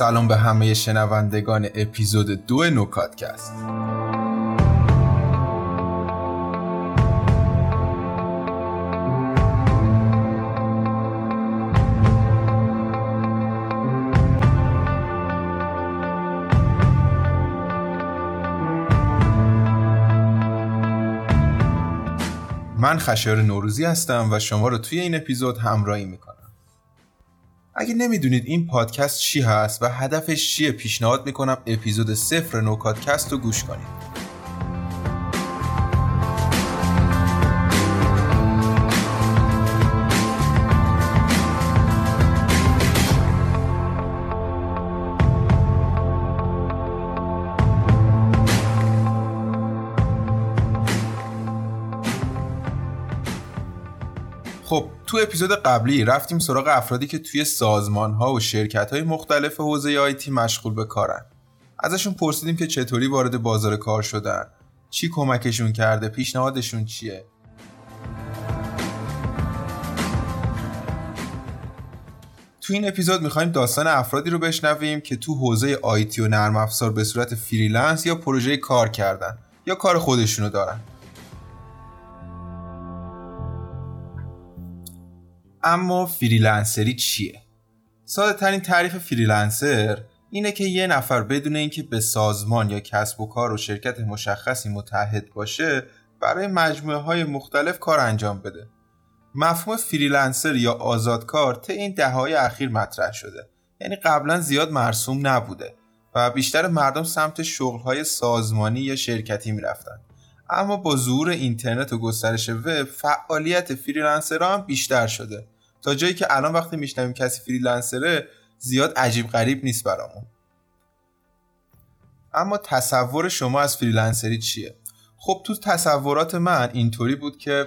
سلام به همه شنوندگان اپیزود دو نوکادکست. من خشار نوروزی هستم و شما رو توی این اپیزود همراهی می‌کنم. اگه نمی‌دونید این پادکست چی هست و هدفش چیه پیشنهاد می‌کنم اپیزود صفر نوکادکست رو گوش کنید. تو اپیزود قبلی رفتیم سراغ افرادی که توی سازمان ها و شرکت های مختلف حوزه IT مشغول به کارن. ازشون پرسیدیم که چطوری وارد بازار کار شدن چی کمکشون کرده پیشنهادشون چیه. تو این اپیزود می‌خوایم داستان افرادی رو بشنویم که تو حوزه IT و نرم افزار به صورت freelance یا پروژه کار کردن یا کار خودشونو دارن. اما freelancer ی چیه؟ ساده ترین تعریف freelancer اینه که یه نفر بدون اینکه به سازمان یا کسب و کار و شرکت مشخصی متعهد باشه برای مجموعه های مختلف کار انجام بده. مفهوم freelancer یا آزادکار تا این دههای اخیر مطرح شده. یعنی قبلا زیاد مرسوم نبوده و بیشتر مردم سمت شغلهای سازمانی یا شرکتی می‌رفتن. اما با ظهور اینترنت و گسترش وب فعالیت freelancer ها هم بیشتر شده. تا جایی که الان وقتی میشنویم کسی فریلنسره زیاد عجیب غریب نیست برامون. اما تصور شما از فریلنسری چیه؟ خب تو تصورات من اینطوری بود که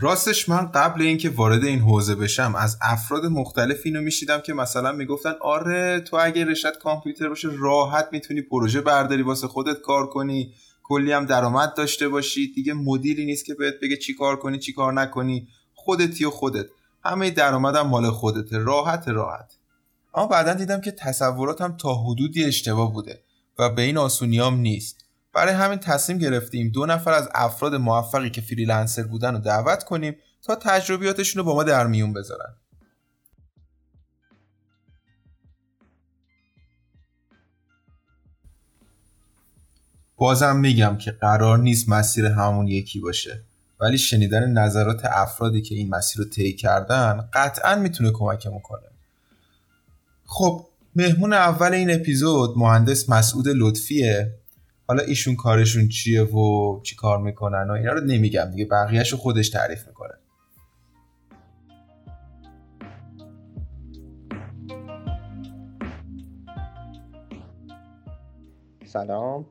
راستش من قبل اینکه وارد این حوزه بشم از افراد مختلف اینو میشیدم که مثلا می‌گفتن آره تو اگه رشت کامپیوتر باشه راحت می‌تونی پروژه برداری واسه خودت کار کنی. کلی هم درآمد داشته باشی. دیگه مدیری نیست که بهت بگه چی کار کنی چی کار نکنی. خودتی و خودت. همه درآمدم مال خودته. راحت راحت. اما بعدا دیدم که تصوراتم تا حدودی اشتباه بوده و به این آسونیام نیست. برای همین تصمیم گرفتیم دو نفر از افراد موفقی که فریلنسر بودن رو دعوت کنیم تا تجربیاتشون رو با ما در میون بذارن. بازم میگم که قرار نیست مسیر همون یکی باشه ولی شنیدن نظرات افرادی که این مسیر رو طی کردن قطعا می‌تونه کمکمون کنه. خب مهمون اول این اپیزود مهندس مسعود لطفیه. حالا ایشون کارشون چیه و چی کار می‌کنن و اینا رو نمیگم دیگه بقیهش رو خودش تعریف می‌کنه. سلام.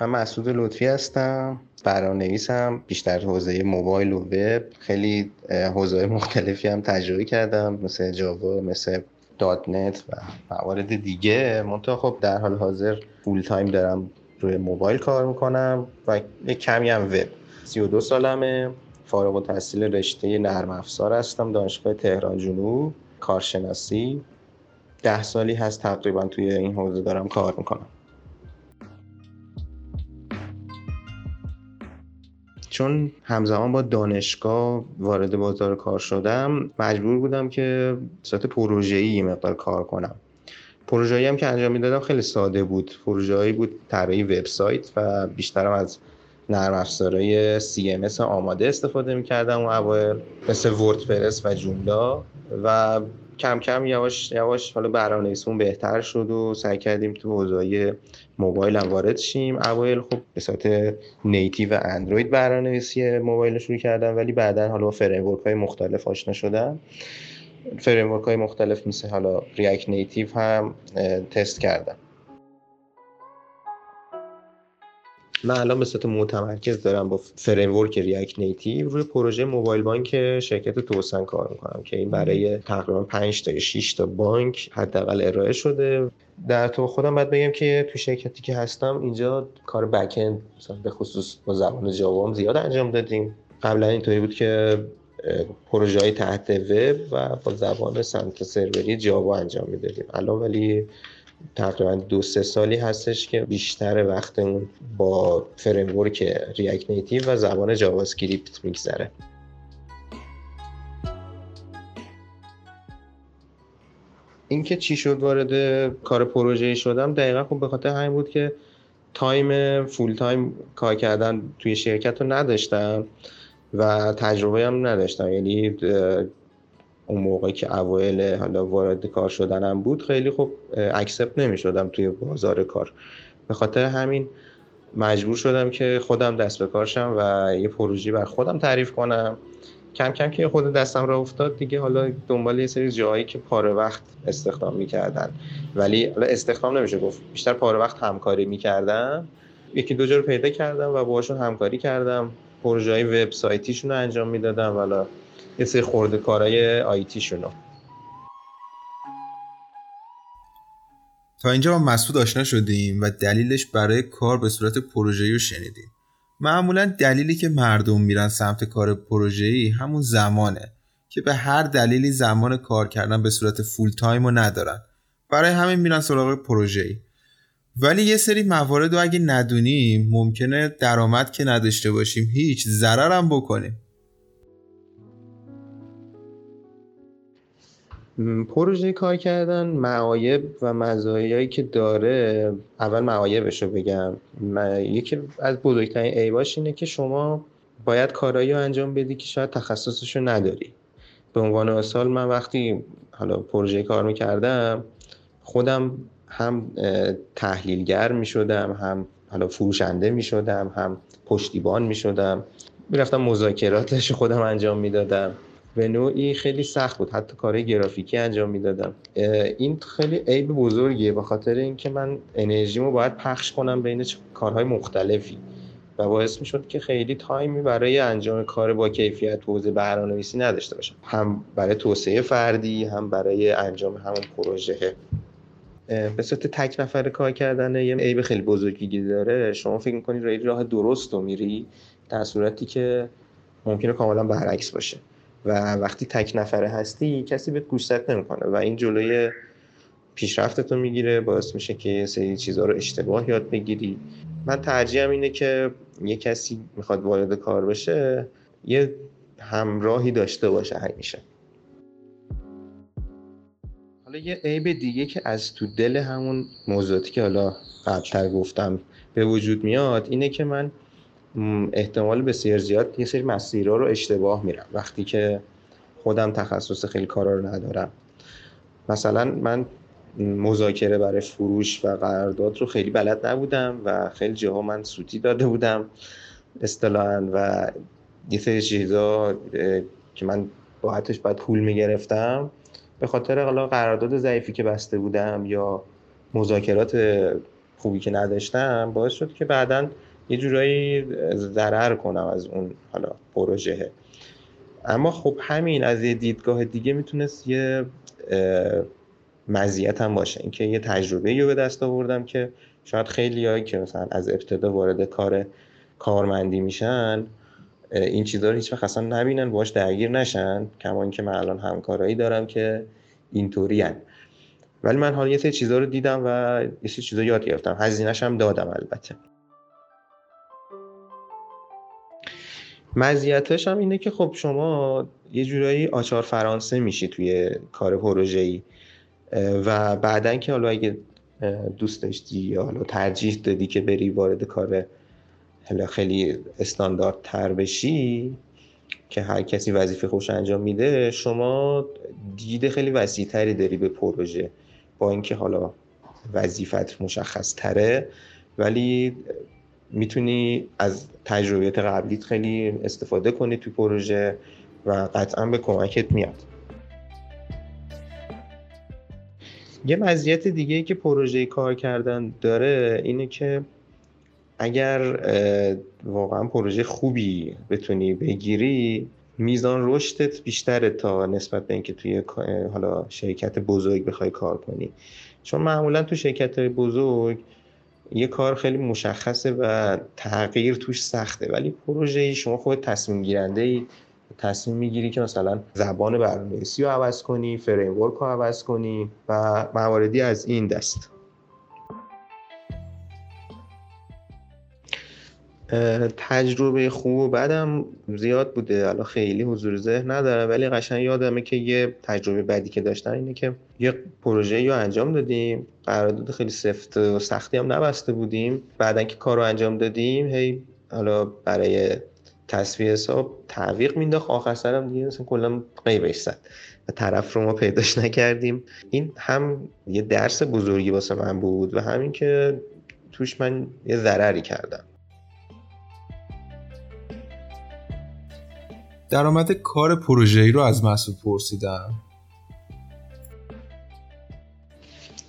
من مسعود لطفی هستم برنامه‌نویسم بیشتر حوزه موبایل و وب. خیلی حوزه مختلفی هم تجربه کردم مثل جاوا مثل dot net و موارد دیگه. منتها خب در حال حاضر full time دارم روی موبایل کار می‌کنم و یک کمی هم وب. 32 سالمه. فارغ التحصیل رشته نرم افزار هستم دانشگاه تهران جنوب. کارشناسی. ده سالی هست تقریبا توی این حوزه دارم کار می‌کنم. چون همزمان با دانشگاه وارد بازار کار شدم مجبور بودم که صورت پروژه‌ای مقدار کار کنم. پروژه‌ای هم که انجام می‌دادم خیلی ساده بود. پروژه‌ای بود طراحی وبسایت و بیشترم از نرم افزارهای CMS آماده استفاده می‌کردم و اوایل مثل وردپرس و جوملا و کم کم یواش یواش حالا برنامه‌نویسیمون بهتر شد و سعی کردیم تو حوزه موبایل هم وارد شیم. اوایل خب به صورت نیتیو و اندروید برنامه‌نویسی موبایل شروع کردم ولی بعدا حالا با فریم های مختلف آشنا شدم. framework های مختلف مثل حالا React Native هم تست کردم. من الان به صورت متمرکز دارم با framework React Native روی پروژه موبایل بانک شرکت توسن کار می‌کنم که این برای تقریبا 5 تا 6 تا بانک حداقل ارائه شده. در تو خودم باید بگم که تو شرکتی که هستم اینجا کار بکند مثلا به خصوص با زبان Java زیاد انجام دادیم. قبلا اینطوری بود که پروژه های تحت وب و با زبان سمت server ی Java انجام می‌دادیم. الان ولی تقریبا دو سه سالی هستش که بیشتر وقتمون با framework React Native و زبان JavaScript میگذره. اینکه چی شد وارد کار پروژه شدم دقیقا خب به خاطر همین بود که time full time کار کردن توی شرکت رو نداشتم. و تجربه هم نداشتم. یعنی اون موقعی که اوایل حالا وارد کار شدنم بود خیلی خوب accept نمی شدم توی بازار کار. به خاطر همین مجبور شدم که خودم دست به کار شم و یه پروژه بر خودم تعریف کنم. کم کم که خود دستم راه افتاد دیگه حالا دنبال یه سری جایی که پاره وقت استخدام می‌کردن. ولی حالا استخدام نمیشه گفت بیشتر پاره وقت همکاری می‌کردم. یکی دو جا رو پیدا کردم و باهاشون همکاری کردم. پروژه های وبسایتیشون رو انجام می‌دادم حالا یه سری خورده کارهای آیتیشون رو. تا اینجا با مسعود آشنا شدیم و دلیلش برای کار به صورت پروژه‌ای رو شنیدیم. معمولا دلیلی که مردم میرن سمت کار پروژه‌ای همون زمانه که به هر دلیلی زمان کار کردن به صورت فول تایم رو ندارن. برای همین میرن سراغ پروژه‌ای. ولی یه سری موارد رو اگه ندونیم ممکنه درآمد که نداشته باشیم. هیچ. ضرر هم بکنیم پروژه کار کردن معایب و مزایایی که داره اول معایبش رو بگم یکی از بزرگترین عیباش اینه که شما باید کارایی رو انجام بدی که شاید تخصصش رو نداری. به عنوان مثال من وقتی حالا پروژه کار می‌کردم خودم هم تحلیلگر می‌شدم هم حالا فروشنده می‌شدم هم پشتیبان می‌شدم. می‌رفتم مذاکراتش خودم انجام می‌دادم. به نوعی خیلی سخت بود. حتی کارهای گرافیکی انجام می‌دادم. این خیلی عیب بزرگیه به خاطر اینکه من انرژیمو باید پخش کنم بین کارهای مختلفی. و باعث می‌شد که خیلی تایمی برای انجام کار با کیفیت حوزه برنامه‌نویسی نداشته باشم. هم برای توسعه فردی هم برای انجام همون پروژه. به صورت تک نفر کار کردن یه عیب خیلی بزرگی داره. شما فکر می‌کنید روی راه درست رو میری در صورتی که ممکنه کاملا برعکس باشه. و وقتی تک نفره هستی کسی بهت گوشزد نمی‌کنه. و این جلوی پیشرفتتو می‌گیره. باعث میشه که سری چیزها رو اشتباه یاد بگیری. من ترجیحم اینه که یه کسی می‌خواد وارد کار بشه یه همراهی داشته باشه همیشه. حالا یه عیب دیگه که از تو دل همون موضوعاتی که حالا قبلتر گفتم به وجود میاد اینه که من احتمال بسیار زیاد یه سری مسیرها رو اشتباه میرم. وقتی که خودم تخصص خیلی کارا رو ندارم. مثلا من مذاکره برای فروش و قرارداد رو خیلی بلد نبودم و خیلی جاها من سوتی داده بودم اصطلاحا و یه سری چیزا که من باعتش باید پول می‌گرفتم. به خاطر حالا قرارداد ضعیفی که بسته بودم یا مذاکرات خوبی که نداشتم باعث شد که بعدا یه جورایی ضرر کنم از اون حالا پروژه. اما خب همین از یه دیدگاه دیگه می‌تونست یه مزیت هم باشه. اینکه یه تجربه رو به دست آوردم که شاید خیلی که مثلا از ابتدا وارد کار کارمندی میشن این چیزها رو هیچ اصلا نبینن باش درگیر نشن کما اینکه من الان همکارایی دارم که اینطوری ولی من حالا یه سری چیزها رو دیدم و یه سری چیزا یاد گرفتم. هزینه‌ش هم دادم البته. مزیتش هم اینه که خب شما یه جورایی آچار فرانسه میشی توی کار پروژه‌ای و بعدا که حالا اگه دوست داشتی یا حالا ترجیح دادی که بری وارد کار خیلی استاندارد تر بشی که هر کسی وظیفه خوش انجام میده شما دید خیلی وسیع تری داری به پروژه با اینکه حالا وظیفت مشخص تره ولی می‌تونی از تجربیات قبلیت خیلی استفاده کنی توی پروژه و قطعا به کمکت میاد. یه مزیت دیگه ای که پروژه کار کردن داره اینه که اگر واقعا پروژه خوبی بتونی بگیری میزان رشدت بیشتره تا نسبت به اینکه توی حالا شرکت بزرگ بخوای کار کنی. چون معمولا تو شرکت بزرگ یه کار خیلی مشخصه و تغییر توش سخته. ولی پروژه شما خود تصمیم گیرنده ای تصمیم می‌گیری که مثلا زبان برنامه‌نویسی رو عوض کنی فریم رو عوض کنی و مواردی از این دست. تجربه خوب و بدم زیاد بوده. حالا خیلی حضور ذهن نداره ولی قشنگ یادمه که یه تجربه بدی که داشتن اینه که یه پروژه رو انجام دادیم. قرارداد خیلی سفت و سختی هم نبسته بودیم. بعدا که کار رو انجام دادیم هی حالا برای تصویه حساب تعویق مینداخت. آخر سرم دیگه مثلا کلا غیبش زد و طرف رو ما پیداش نکردیم. این هم یه درس بزرگی واسه من بود و همین که توش من یه ضرری کردم. درآمد کار پروژه‌ای رو از مسعود پرسیدم.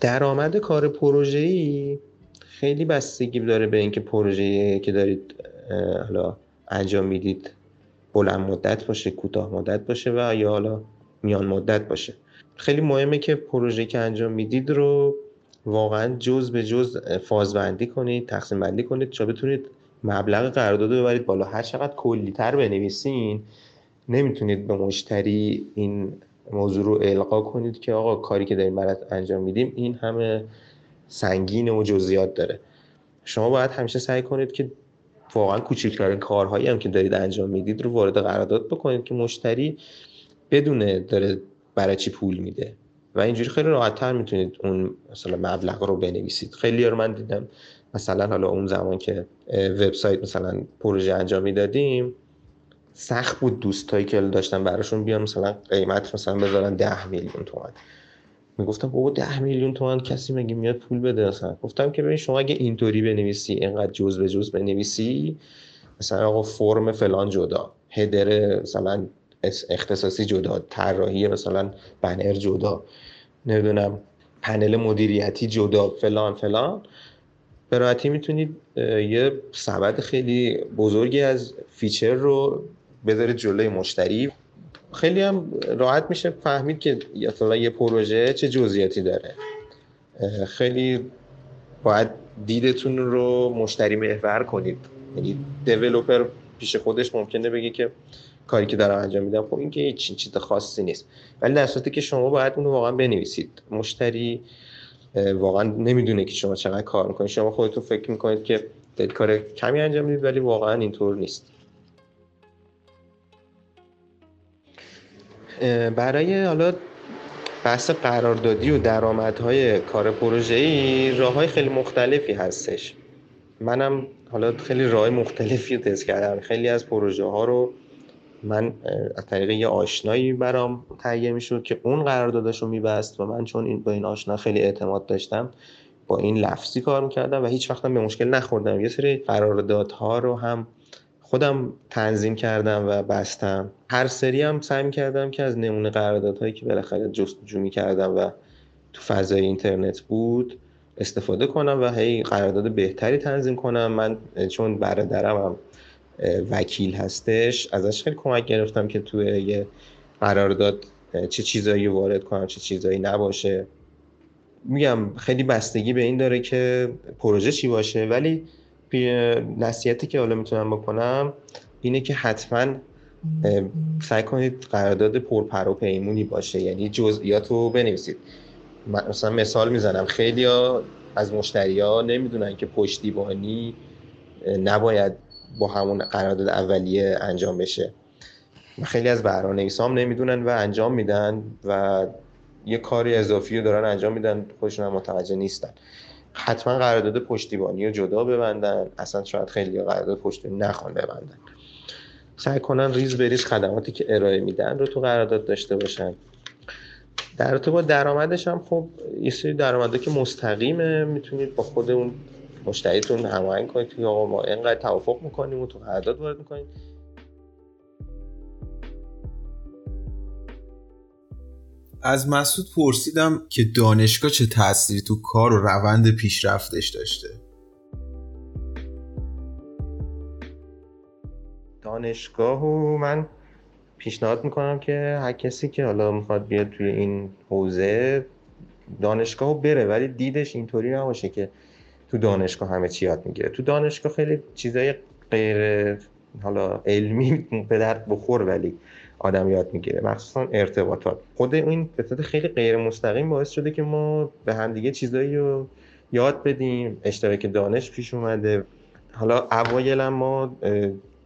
درآمد کار پروژه‌ای خیلی بستگی داره به اینکه پروژه‌ای که دارید حالا انجام می‌دید بلند مدت باشه کوتاه مدت باشه و یا حالا میان مدت باشه. خیلی مهمه که پروژه که انجام می‌دید رو واقعا جز به جز فاز بندی کنید تقسیم بندی کنید تا بتونید مبلغ قرارداد رو ببرید بالا. هر چقدر کلی تر بنویسین نمی‌تونید به مشتری این موضوع رو القا کنید که آقا کاری که داریم برات انجام میدیم این همه سنگین و جزئیات داره. شما باید همیشه سعی کنید که واقعا کوچکترین کارهایی هم که دارید انجام می‌دید رو وارد قرارداد بکنید که مشتری بدونه داره برای چی پول میده. و اینجوری خیلی راحتتر می‌تونید اون مثلا مبلغ رو بنویسید. خیلی رو من دیدم مثلا حالا اون زمان که وبسایت مثلا پروژه انجام می‌دادیم سخت بود دوستایی که داشتن براشون بیان مثلا قیمت مثلا بذارن ده میلیون تومن می‌گفتم بابا ده میلیون تومن کسی مگه میاد پول بده اصلا گفتم که ببین شما اگه اینطوری بنویسی اینقدر جز به جز بنویسی مثلا آقا فرم فلان جدا header مثلا اختصاصی جدا طراحی مثلا بنر جدا نمی‌دونم پنل مدیریتی جدا فلان فلان. به راحتی می‌تونید یه سبد خیلی بزرگی از feature رو بذارید جلوی مشتری. خیلی هم راحت میشه فهمید که مثلا یه پروژه چه جزئیاتی داره. خیلی باید دیدتون رو مشتری محور کنید. یعنی دیولوپر پیش خودش ممکنه بگه که کاری که دارم انجام میدم خب این که هیچ چیز خاصی نیست. ولی در صورتی که شما باید اون رو واقعا بنویسید. مشتری واقعا نمی‌دونه که شما چقدر کار می‌کنید. شما خودتون فکر می‌کنید که دارید کمی انجام می‌دید ولی واقعا اینطور نیست. برای حالا بحث قراردادی و درآمدهای کار پروژه‌ای راههای خیلی مختلفی هستش. منم حالا خیلی راه مختلفی رو تست کردم. خیلی از پروژه ها رو من از طریق یه آشنایی برام تهیه می‌شد که اون قراردادش رو میبست و من چون این با این آشنا خیلی اعتماد داشتم با این لفظی کار می‌کردم و هیچ وقتم به مشکل نخوردم. یه سری قراردادها رو هم خودم تنظیم کردم و بستم. هر سری هم سعی کردم که از نمونه قراردادهایی که بالاخره جستجو کردم و تو فضای اینترنت بود استفاده کنم و هی قرارداد بهتری تنظیم کنم. من چون برادرم هم وکیل هستش ازش خیلی کمک گرفتم که توی یه قرارداد چه چیزایی وارد کنم چه چیزایی نباشه. میگم خیلی بستگی به این داره که پروژه چی باشه. ولی نصیحتی که حالا می‌تونم بکنم اینه که حتما سعی کنید قرارداد پرپر و پیمونی باشه. یعنی جزئیات رو بنویسید مثلا مثال می‌زنم. خیلی از مشتری ها نمی‌دونن که پشتیبانی نباید با همون قرارداد اولیه انجام بشه. خیلی از برنامه هم نمی‌دونن و انجام میدن و یه کاری اضافی رو دارن انجام میدن. خودشون هم متوجه نیستن. حتما قرارداد پشتیبانی رو جدا ببندن. اصلا شاید خیلی قرارداد پشتیبانی نخوان ببندن. سعی کنن ریز بریز خدماتی که ارائه میدن رو تو قرارداد داشته باشن. در ارتباط درآمدش هم خب یه سری درآمده که مستقیمه. می‌تونید با خود اون مشتریتون هماهنگ کنید. که ما اینقدر توافق می‌کنیم و تو قرارداد وارد می‌کنیم از مسعود پرسیدم که دانشگاه چه تأثیری تو کار و روند پیشرفتش داشته. دانشگاه و من پیشنهاد می‌کنم که هر کسی که حالا می‌خواد بیاد توی این حوزه دانشگاه بره ولی دیدش اینطوری نباشه که تو دانشگاه همه چی یاد می‌گیره. تو دانشگاه خیلی چیزای غیر حالا علمی به درد بخور ولی آدم یاد می‌گیره. مخصوصا ارتباطات. خود این به خیلی غیر مستقیم باعث شده که ما به همدیگه چیزایی رو یاد بدیم. اشتراک دانش پیش اومده. حالا اوایل ما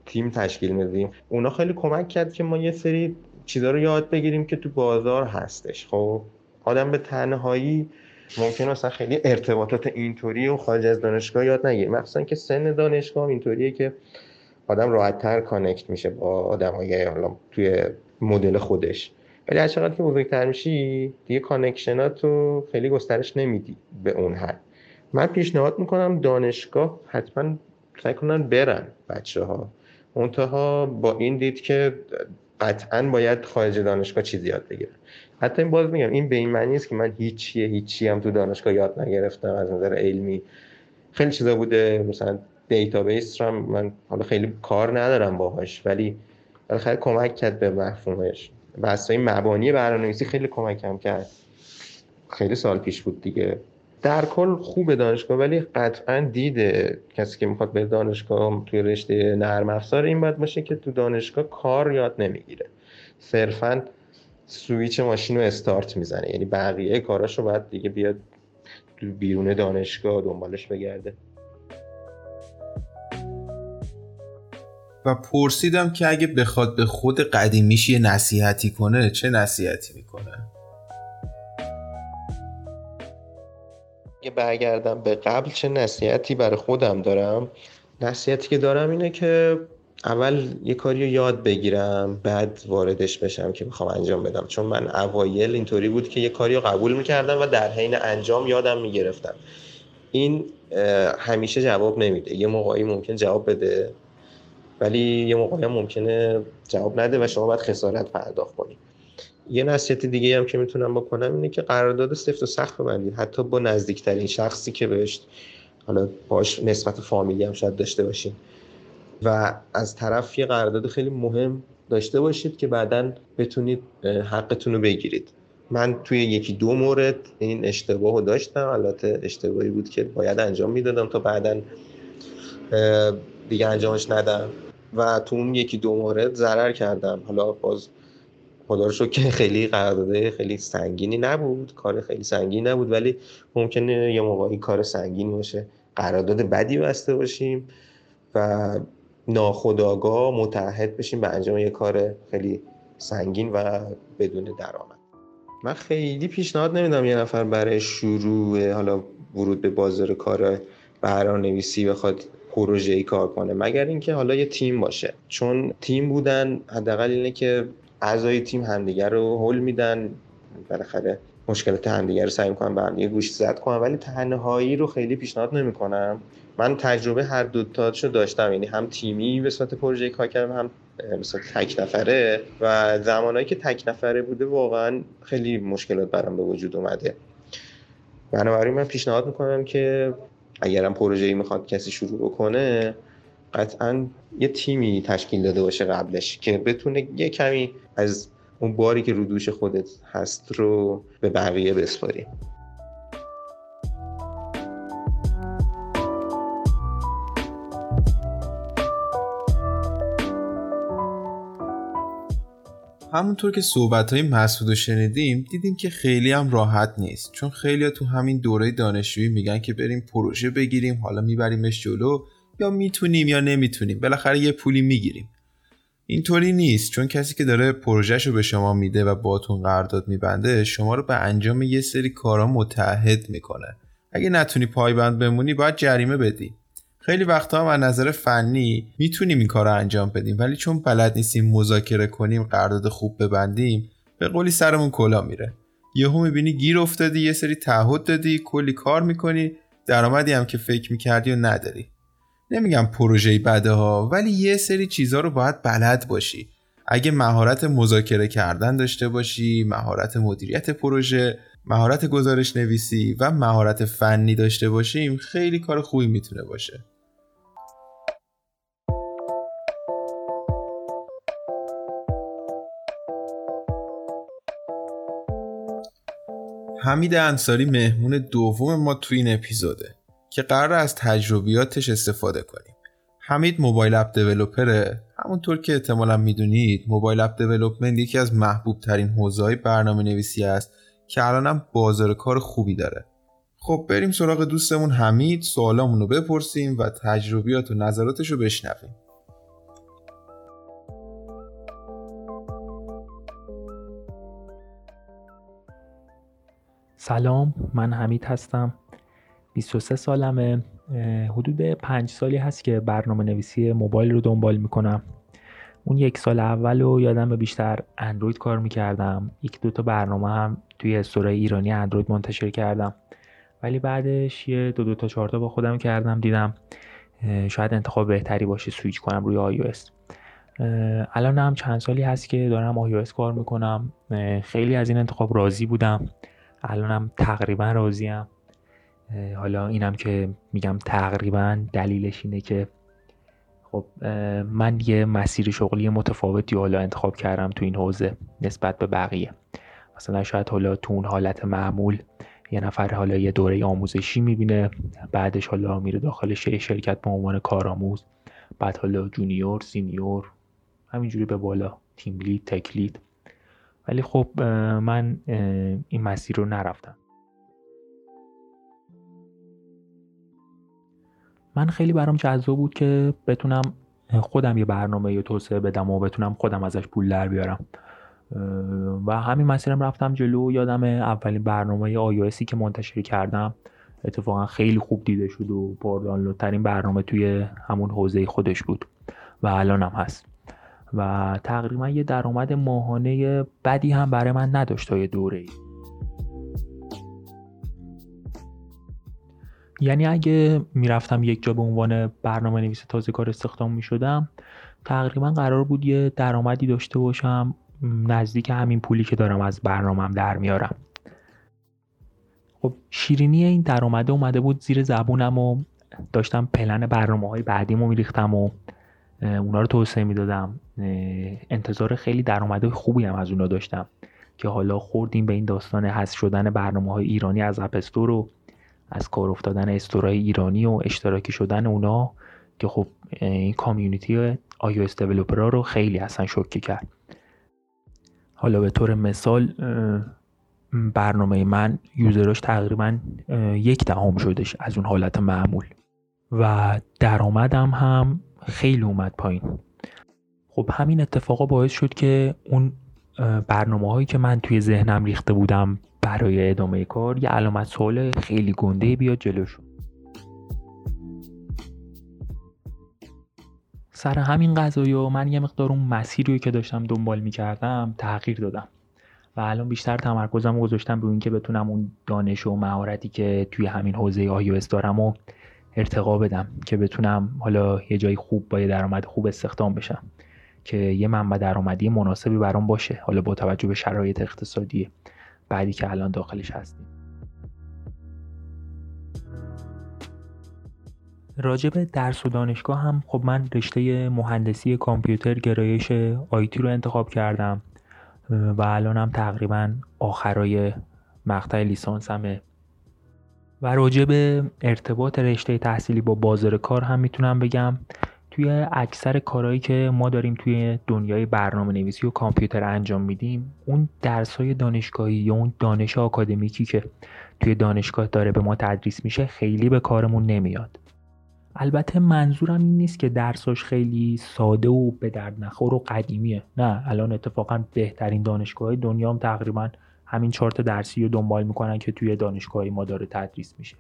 تیم تشکیل میدیم. اونا خیلی کمک کرد که ما یه سری چیزا رو یاد بگیریم که تو بازار هستش. خب آدم به تنهایی ممکن اصلا خیلی ارتباطات اینطوری و خارج از دانشگاه یاد نگیره. مخصوصا که سن دانشگاه اینطوریه که آدم راحتتر connect میشه با آدمای حالا توی مدل خودش. ولی هر چقدر که بزرگتر میشی دیگه connection ات رو خیلی گسترش نمیدی به اون حد. من پیشنهاد می‌کنم دانشگاه حتما سعی کنن برن بچه ها منتها با این دید که قطعا باید خارج دانشگاه چیزی یاد بگیرن. حتی این باز میگم این به این معنی است که من هیچیه هیچی هم تو دانشگاه یاد نگرفتم از نظر علمی. خیلی چیزا بوده مثلا database رو من حالا خیلی کار ندارم باهاش ولی خیلی کمک کرد به مفهومش. بحثای مبانی برنامه‌نویسی خیلی کمکم کرد. خیلی سال پیش بود دیگه. در کل خوب دانشگاه ولی قطعا دید کسی که می‌خواد بره دانشگاه توی رشته نرم افزار این باید باشه که تو دانشگاه کار یاد نمی‌گیره. صرفا سویچ ماشین رو استارت می‌زنه. یعنی بقیه کاراش رو باید دیگه بیاد بیرون دانشگاه دنبالش بگرده. و پرسیدم که اگه بخواد به خود قدیمیش یه نصیحتی کنه چه نصیحتی می‌کنه؟ اگه برگردم به قبل چه نصیحتی برای خودم دارم؟ نصیحتی که دارم اینه که اول یه کاری رو یاد بگیرم بعد واردش بشم که می‌خوام انجام بدم. چون من اوایل اینطوری بود که یه کاری رو قبول می‌کردم و در حین انجام یادم می‌گرفتم. این همیشه جواب نمیده. یه موقعی ممکن جواب بده. ولی یه موقعی ممکنه جواب نده و شما باید خسارت پرداخت کنید یه نصیحت دیگه هم که می‌تونم بکنم اینه که قرارداد سفت و سخت ببندید. حتی با نزدیکترین شخصی که بهش حالا باش نسبت فامیلی هم شاید داشته باشین. و از طرف یه قرارداد خیلی مهم داشته باشید که بعدا بتونید حقتون رو بگیرید. من توی یکی دو مورد این اشتباه رو داشتم. البته اشتباهی بود که باید انجام می‌دادم تا بعدا دیگه انجامش ندم. و تو اون یکی دو مورد ضرر کردم. حالا باز خدا رو که خیلی قرارداد خیلی سنگینی نبود. کار خیلی سنگینی نبود ولی ممکنه یه موقعی کار سنگین باشه. قرارداد بدی بسته باشیم و ناخداگاه متحد بشیم به انجام یه کار خیلی سنگین و بدون درآمد. من خیلی پیشنهاد نمیدم یه نفر برای شروع حالا ورود به بازار کار برنامه‌نویسی بخواد پروژه ای کار کنه. مگر اینکه حالا یه تیم باشه. چون تیم بودن حداقل اینه که اعضای تیم همدیگر رو حل میدن. بالاخره مشکلات همدیگر رو سعی می‌کنن به همدیگه گوش زد کنن. ولی تنهایی رو خیلی پیشنهاد نمی‌کنم. من تجربه هر دو تاشو داشتم. یعنی هم تیمی به صورت پروژه کار کردم هم مثلا تک نفره. و زمانهایی که تک نفره بوده واقعا خیلی مشکلات برام به وجود اومده. بنابراین من پیشنهاد می‌کنم که اگرم پروژه ای می‌خواد کسی شروع بکنه قطعا یه تیمی تشکیل داده باشه قبلش که بتونه یه کمی از اون باری که رو دوش خودت هست رو به بقیه بسپاری همونطور که صحبت های مسعود رو شنیدیم دیدیم که خیلی هم راحت نیست. چون خیلی ها تو همین دوره دانشجویی میگن که بریم پروژه بگیریم حالا میبریمش جلو یا می‌تونیم یا نمی‌تونیم. بالاخره یه پولی می‌گیریم. اینطوری نیست. چون کسی که داره پروژهش رو به شما میده و باتون قرارداد میبنده شما رو به انجام یه سری کارا متحد می‌کنه. اگه نتونی پایبند بمونی باید جریمه بدی. خیلی وقتا هم از نظر فنی می‌تونیم این کار رو انجام بدیم ولی چون بلد نیستیم مذاکره کنیم قرارداد خوب ببندیم به قولی سرمون کلا میره. یهو می‌بینی گیر افتادی یه سری تعهد دادی کلی کار می‌کنی درآمدی هم که فکر می‌کردی و نداری. نمیگم پروژه بده ها ولی یه سری چیزها رو باید بلد باشی. اگه مهارت مذاکره کردن داشته باشی مهارت مدیریت پروژه مهارت گزارش نویسی و مهارت فنی داشته باشیم خیلی کار خوبی می‌تونه باشه. حمید انصاری مهمون دوم ما توی این اپیزوده که قرار از تجربیاتش استفاده کنیم. حمید موبایل اپ دیولوپره؟ همونطور که احتمالا می‌دونید موبایل اپ دیولوپمنت یکی از محبوب ترین حوزه برنامه نویسی است که الانم بازار کار خوبی داره. خب بریم سراغ دوستمون حمید سوالامون بپرسیم و تجربیات و نظراتش رو بشنویم. سلام من حمید هستم. 23 سالمه. حدود پنج سالی هست که برنامه نویسی موبایل رو دنبال می‌کنم. اون یک سال اول رو یادمه بیشتر اندروید کار می‌کردم. یک دو تا برنامه هم توی store ای ایرانی اندروید منتشر کردم. ولی بعدش یه دو دو تا چهار با خودم کردم دیدم شاید انتخاب بهتری باشه سویچ کنم روی آی الان هم چند سالی هست که دارم آی کار می‌کنم. خیلی از این انتخاب راضی بودم. الانم تقریبا راضیم. حالا اینم که میگم تقریبا دلیلش اینه که خب من یه مسیر شغلی متفاوتی حالا انتخاب کردم تو این حوزه نسبت به بقیه. مثلا شاید حالا تو اون حالت معمول یه نفر حالا یه دوره آموزشی می‌بینه بعدش حالا میره داخل شرکت به عنوان کارآموز بعد حالا junior senior همینجوری به بالا تیم لید تک ولی خب من این مسیر رو نرفتم. من خیلی برام جذاب بود که بتونم خودم یه برنامه یا توسعه بدم و بتونم خودم ازش پول در بیارم. و همین مسیرم رفتم جلو. یادم اولین برنامه iOSی که منتشر کردم اتفاقا خیلی خوب دیده شد و پردانلودترین برنامه توی همون حوزه خودش بود و الان هم هست. و تقریبا یه درآمد ماهانه بدی هم برای من نداشت تا یه دوره ای یعنی اگه می‌رفتم یک جا به عنوان برنامه نویس تازه کار استخدام می شدم تقریبا قرار بود یه درآمدی داشته باشم نزدیک همین پولی که دارم از برنامهم در میارم. خب شیرینی این درآمده اومده بود زیر زبونم و داشتم پلن برنامه های بعدیمو میریختم و اونا رو توسعه می‌دادم. انتظار خیلی درآمده خوبی هم از اونا داشتم که حالا خوردیم به این داستان حذف شدن برنامه های ایرانی از اپستور و از کار افتادن استورای ایرانی و اشتراکی شدن اونا که خب این کامیونیتی iOS دیولپرها رو خیلی اصلا شوکه کرد. حالا به طور مثال برنامه من یوزراش تقریبا یک دهم شدش از اون حالت معمول. و درآمدم هم خیلی اومد پایین. خب همین اتفاقا باعث شد که اون برنامه هایی که من توی ذهنم ریخته بودم برای ادامه کار یه علامت سوال خیلی گنده بیاد جلوشون. سر همین قضایی و من یه مقدار اون مسیری که داشتم دنبال می‌کردم تغییر دادم. و الان بیشتر تمرکزم گذاشتم روی اینکه بتونم اون دانش و مهارتی که توی همین حوزه iOS دارم و ارتقا بدم که بتونم حالا یه جای خوب با یه درآمد خوب استخدام بشم. که یه منبع درآمدی مناسبی برام باشه. حالا با توجه به شرایط اقتصادی بعدی که الان داخلش هستیم. راجب درس و دانشگاه هم خب من رشته مهندسی کامپیوتر گرایش آیتی رو انتخاب کردم و الانم تقریبا آخرای مقطع لیسانسمه. و راجع به ارتباط رشته تحصیلی با بازار کار هم می‌تونم بگم. توی اکثر کارهایی که ما داریم توی دنیای برنامه نویسی و کامپیوتر انجام میدیم اون درس های دانشگاهی یا اون دانش آکادمیکی که توی دانشگاه داره به ما تدریس میشه خیلی به کارمون نمیاد. البته منظورم این نیست که درساش خیلی ساده و به درد نخور و قدیمیه. نه الان اتفاقا بهترین دانشگاه دنیا هم تقریبا همین چارت درسی رو دنبال می‌کنن که توی دانشگاهی ما داره تدریس میشه.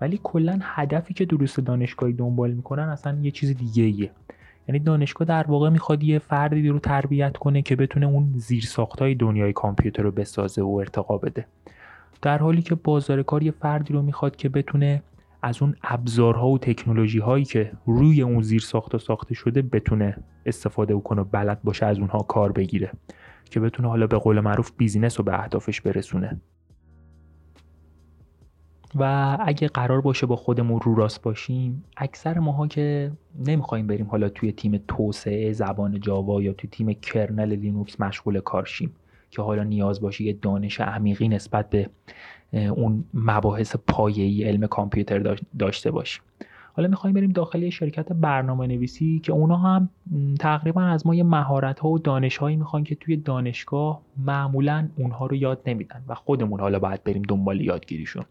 ولی کلا هدفی که دروس دانشگاهی دنبال می‌کنن اصلا یه چیز دیگه ایه یعنی دانشگاه در واقع می‌خواد یه فردی رو تربیت کنه که بتونه اون زیرساختهای دنیای کامپیوتر رو بسازه و ارتقا بده. در حالی که بازار کار یه فردی رو می‌خواد که بتونه از اون ابزارها و تکنولوژی هایی که روی اون زیرساخته ساخته شده بتونه استفاده کنه و بلد باشه از اونها کار بگیره. که بتونه حالا به قول معروف business رو به اهدافش برسونه. و اگه قرار باشه با خودمون رو راست باشیم اکثر ماها که نمی‌خوایم بریم حالا توی تیم توسعه زبان Java یا توی تیم kernel Linux مشغول کار شیم که حالا نیاز باشه یه دانش عمیقی نسبت به اون مباحث پایه‌ای علم کامپیوتر داشته باشیم. حالا می‌خوایم بریم داخل یه شرکت برنامه نویسی که اونا هم تقریبا از ما یه مهارت ها و دانش هایی می‌خوان که توی دانشگاه معمولا اونها رو یاد نمیدن و خودمون حالا باید بریم دنبال یادگیریشون.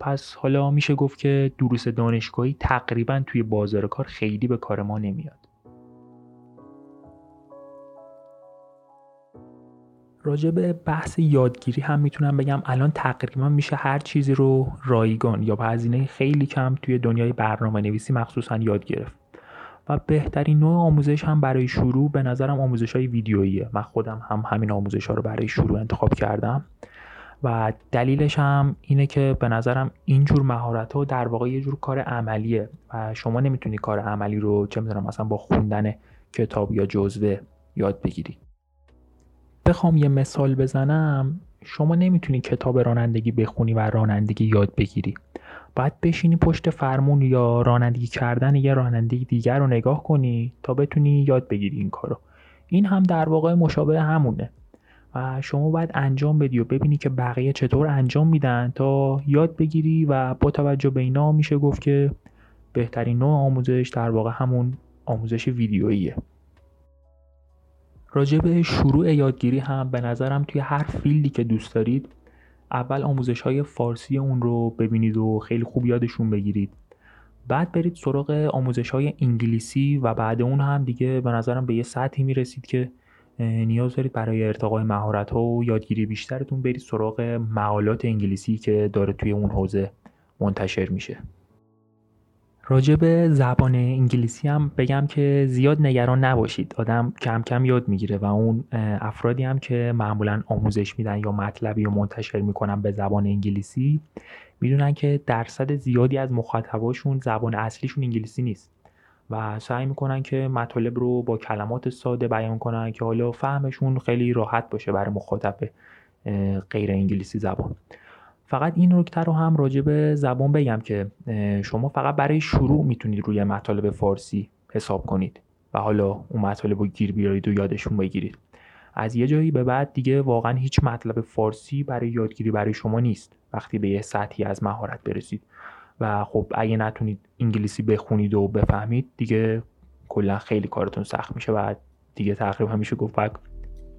پس حالا میشه گفت که دروس دانشگاهی تقریبا توی بازار کار خیلی به کار ما نمیاد. راجع به بحث یادگیری هم می‌تونم بگم الان تقریبا میشه هر چیزی رو رایگان یا به هزینه خیلی کم توی دنیای برنامه نویسی مخصوصا یاد گرفت. و بهترین نوع آموزش هم برای شروع به نظرم آموزش های ویدیوییه. من خودم هم همین آموزش ها رو برای شروع انتخاب کردم. و دلیلش هم اینه که به نظرم اینجور مهارت ها در واقع یه جور کار عملیه و شما نمی‌تونی کار عملی رو چه می‌دونم مثلا با خوندن کتاب یا جزوه یاد بگیری. بخوام یه مثال بزنم. شما نمی‌تونی کتاب رانندگی بخونی و رانندگی یاد بگیری. باید بشینی پشت فرمون یا رانندگی کردن یه رانندگی دیگر رو نگاه کنی تا بتونی یاد بگیری این کارو. این هم در واقع مشابه همونه. و شما باید انجام بدی و ببینی که بقیه چطور انجام میدن تا یاد بگیری و با توجه به اینا میشه گفت که بهترین نوع آموزش در واقع همون آموزش ویدیوییه. راجع شروع یادگیری هم به نظرم توی هر فیلدی که دوست دارید اول آموزش های فارسی اون رو ببینید و خیلی خوب یادشون بگیرید. بعد برید سراغ آموزش های انگلیسی و بعد اون هم دیگه به نظرم به یه سطحی می‌رسید که نیاز دارید برای ارتقای مهارت ها و یادگیری بیشترتون برید سراغ مقالات انگلیسی که داره توی اون حوزه منتشر میشه. راجع به زبان انگلیسی هم بگم که زیاد نگران نباشید. آدم کم کم یاد می‌گیره و اون افرادی هم که معمولا آموزش میدن یا مطلبی رو منتشر می‌کنن به زبان انگلیسی می‌دونن که درصد زیادی از مخاطباشون زبان اصلیشون انگلیسی نیست. و سعی می‌کنن که مطالب رو با کلمات ساده بیان کنن که حالا فهمشون خیلی راحت باشه برای مخاطب غیر انگلیسی زبان. فقط این نکته رو هم راجع به زبان بگم که شما فقط برای شروع می‌تونید روی مطالب فارسی حساب کنید و حالا اون مطالب رو گیر بیارید و یادشون بگیرید. از یه جایی به بعد دیگه واقعا هیچ مطلب فارسی برای یادگیری برای شما نیست وقتی به یه سطحی از مهارت برسید. و خب اگه نتونید انگلیسی بخونید و بفهمید دیگه کلا خیلی کارتون سخت میشه و دیگه تقریبا میشه گفت بی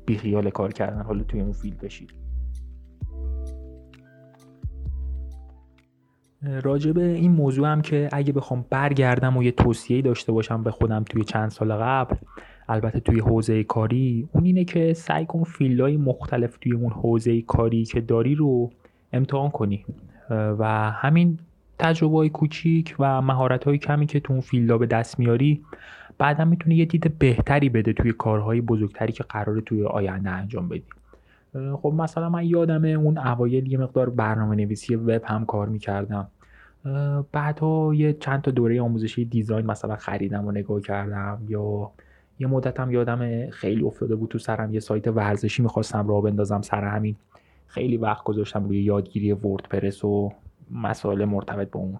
بیخیال کار کردن حالا توی اون field بشید. راجع به این موضوع هم که اگه بخوام برگردم و یه توصیه داشته باشم به خودم توی چند سال قبل البته توی حوزه کاری اون اینه که سعی کن field های مختلف توی اون حوزه کاری که داری رو امتحان کنی. و همین تجربه کوچیک و مهارت های کمی که تو اون field ا به دست میاری بعدا می‌تونه یه دید بهتری بده توی کارهای بزرگتری که قراره توی آینده انجام بدی. خب مثلا من یادمه اون اوایل یه مقدار برنامه نویسی وب هم کار می‌کردم. بعدها یه چند تا دوره آموزشی دیزاین مثلا خریدم و نگاه کردم یا یه مدت هم یادم خیلی افتاده بود تو سرم یه سایت ورزشی می‌خواستم راه بندازم سر همین. خیلی وقت گذاشتم روی یادگیری وردپرس و مسائل مرتبط با اون.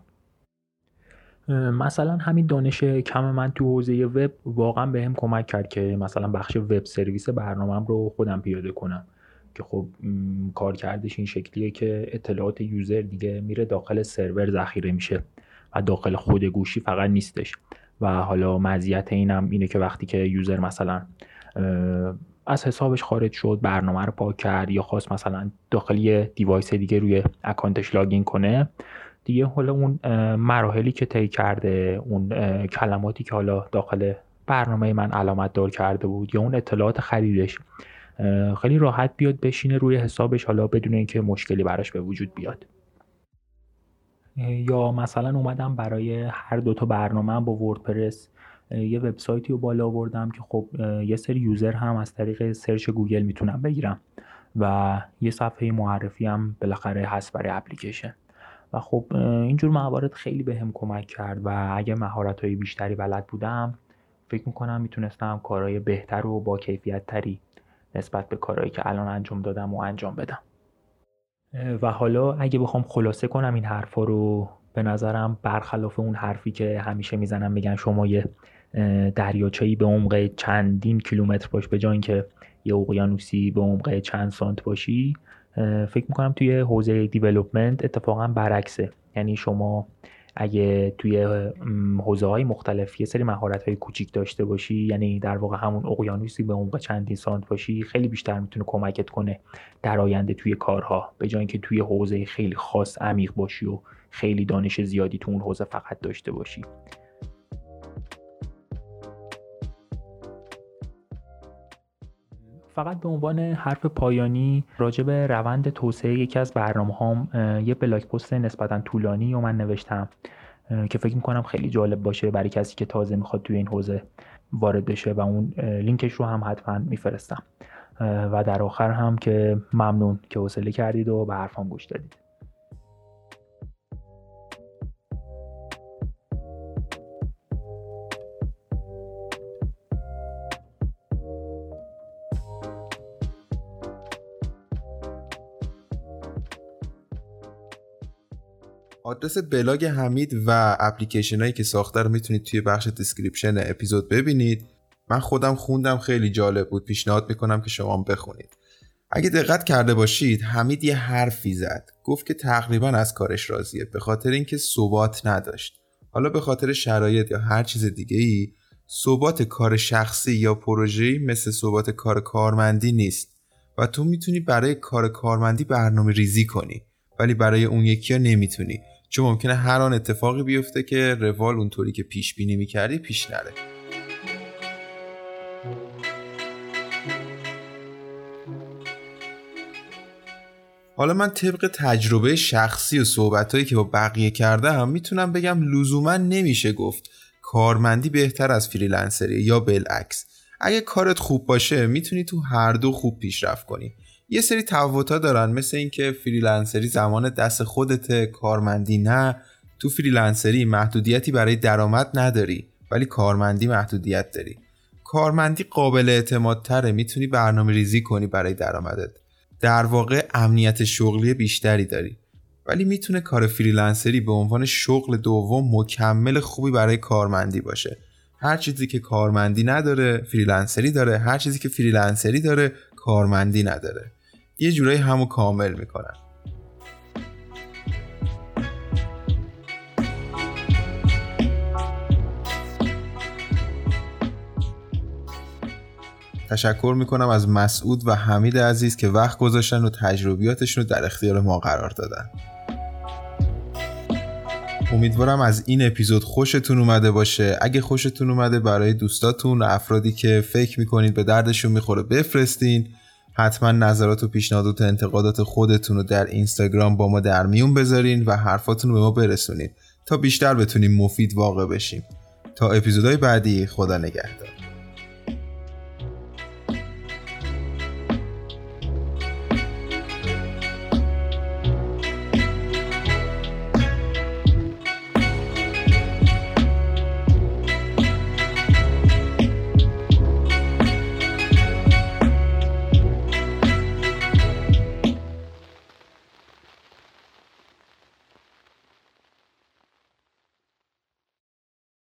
مثلا همین دانش کم من تو حوزه وب واقعا بهم به کمک کرد که مثلا بخش web service برنامهم رو خودم پیاده کنم. که خب کار کردش این شکلیه که اطلاعات user دیگه میره داخل سرور ذخیره میشه و داخل خود گوشی فقط نیستش. و حالا مزیت اینم اینه که وقتی که user مثلا از حسابش خارج شد برنامه رو پاک کرد یا خواست مثلا داخل device دیگه روی account ش login کنه دیگه حالا اون مراحلی که طی کرده اون کلماتی که حالا داخل برنامه من علامت دار کرده بود یا اون اطلاعات خریدش خیلی راحت بیاد بشینه روی حسابش حالا بدون اینکه مشکلی براش به وجود بیاد. یا مثلا اومدم برای هر دوتا برنامه با WordPress یه وبسایتی رو بالا آوردم که خب یه سری user هم از طریق search Google می‌تونم بگیرم و یه صفحه معرفی هم بالاخره هست برای اپلیکیشن. و خب اینجور موارد خیلی به هم کمک کرد و اگه مهارت بیشتری بلد بودم فکر می‌کنم می‌تونستم کارهای بهتر و با کیفیت تری نسبت به کارهایی که الان انجام دادم و انجام بدم. و حالا اگه بخوام خلاصه کنم این حرفا رو به نظرم برخلاف اون حرفی که همیشه می‌زنم میگن شما یه دریاچه‌ای به عمق چندین کیلومتر باش به جای اینکه یه اقیانوسی به عمق چند سانت باشی فکر می‌کنم توی حوزه دیولوپمنت اتفاقا برعکسه. یعنی شما اگه توی حوزه های مختلف یه سری مهارت های کوچیک داشته باشی یعنی در واقع همون اقیانوسی به عمق چندین سانت باشی خیلی بیشتر می‌تونه کمکت کنه در آینده توی کارها. به جای اینکه توی حوزه خیلی خاص عمیق باشی و خیلی دانش زیادی تو اون حوزه فقط داشته باشی. فقط به عنوان حرف پایانی راجع به روند توسعه یکی از برنامه هام یه بلاک پست نسبتا طولانی و من نوشتم که فکر می‌کنم خیلی جالب باشه برای کسی که تازه می‌خواد توی این حوزه وارد بشه و اون لینکش رو هم حتما میفرستم. و در آخر هم که ممنون که حوصله کردید و به حرفام گوش دادید. آدرس بلاگ حمید و اپلیکیشن هایی که ساخته رو می‌تونید توی بخش description اپیزود ببینید. من خودم خوندم خیلی جالب بود. پیشنهاد می‌کنم که شما بخونید. اگه دقت کرده باشید حمید یه حرفی زد. گفت که تقریبا از کارش راضیه به خاطر اینکه ثبات نداشت. حالا به خاطر شرایط یا هر چیز دیگه ای ثبات کار شخصی یا پروژه‌ای مثل ثبات کار کارمندی نیست و تو می‌تونی برای کار کارمندی برنامه ریزی کنی ولی برای اون یکی ها نمی‌تونی. چون ممکنه هر آن اتفاقی بیفته که روال اونطوری که پیش بینی می‌کردی پیش نره. حالا من طبق تجربه شخصی و صحبتهایی که با بقیه کردم می‌تونم بگم لزوما نمیشه گفت کارمندی بهتر از فریلنسری یا بالعکس. اگه کارت خوب باشه می‌تونی تو هر دو خوب پیشرفت کنی. یه سری تفاوت‌ها دارن. مثل اینکه فریلنسری زمان دست خودته کارمندی نه. تو فریلنسری محدودیتی برای درآمد نداری ولی کارمندی محدودیت داری. کارمندی قابل اعتماد تره. می‌تونی برنامه ریزی کنی برای درآمدت. در واقع امنیت شغلی بیشتری داری. ولی می‌تونه کار فریلنسری به عنوان شغل دوم مکمل خوبی برای کارمندی باشه. هر چیزی که کارمندی نداره فریلنسری داره. هر چیزی که فریلنسری داره کارمندی نداره. یه جورایی همو کامل می‌کنن. تشکر می‌کنم از مسعود و حمید عزیز که وقت گذاشتن و تجربیاتشون رو در اختیار ما قرار دادن. امیدوارم از این اپیزود خوشتون اومده باشه. اگه خوشتون اومده برای دوستاتون و افرادی که فکر می‌کنید به دردشون می‌خوره بفرستین. حتما نظرات و پیشنهادات و انتقادات خودتون رو در اینستاگرام با ما در میون بذارین و حرفاتون رو به ما برسونید تا بیشتر بتونیم مفید واقع بشیم. تا اپیزودهای بعدی خدا نگهدار.